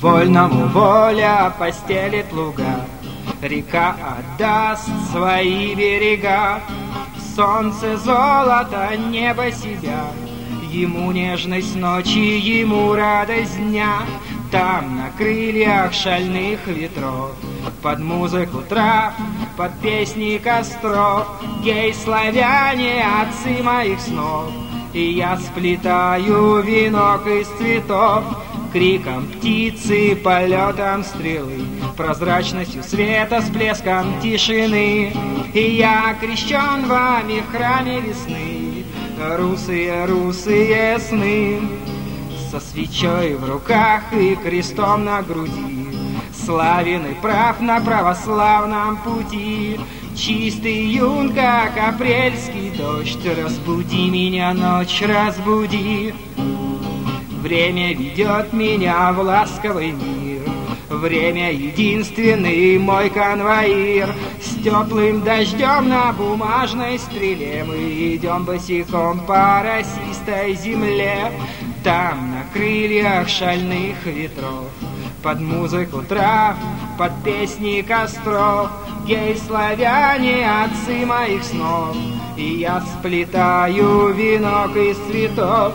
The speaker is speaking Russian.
Вольному воля постелит луга, Река отдаст свои берега, Солнце золото, небо себя, Ему нежность ночи, ему радость дня, Там на крыльях шальных ветров, Под музыку трав, под песни костров, Гей, славяне, отцы моих снов, И я сплетаю венок из цветов, Криком птицы, полетом стрелы, Прозрачностью света, с блеском тишины. И я крещен вами в храме весны, Русые, русые сны, Со свечой в руках и крестом на груди, Славен и прав на православном пути, Чистый юн, как апрельский дождь, Разбуди меня, ночь, разбуди. Время ведет меня в ласковый мир, Время единственный мой конвоир. С теплым дождем на бумажной стреле Мы идем босиком по росистой земле. Там на крыльях шальных ветров, Под музыку трав, под песни костров, Гей, славяне, отцы моих снов, И я сплетаю венок из цветов.